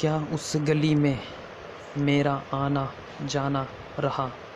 क्या उस गली में मेरा आना जाना रहा?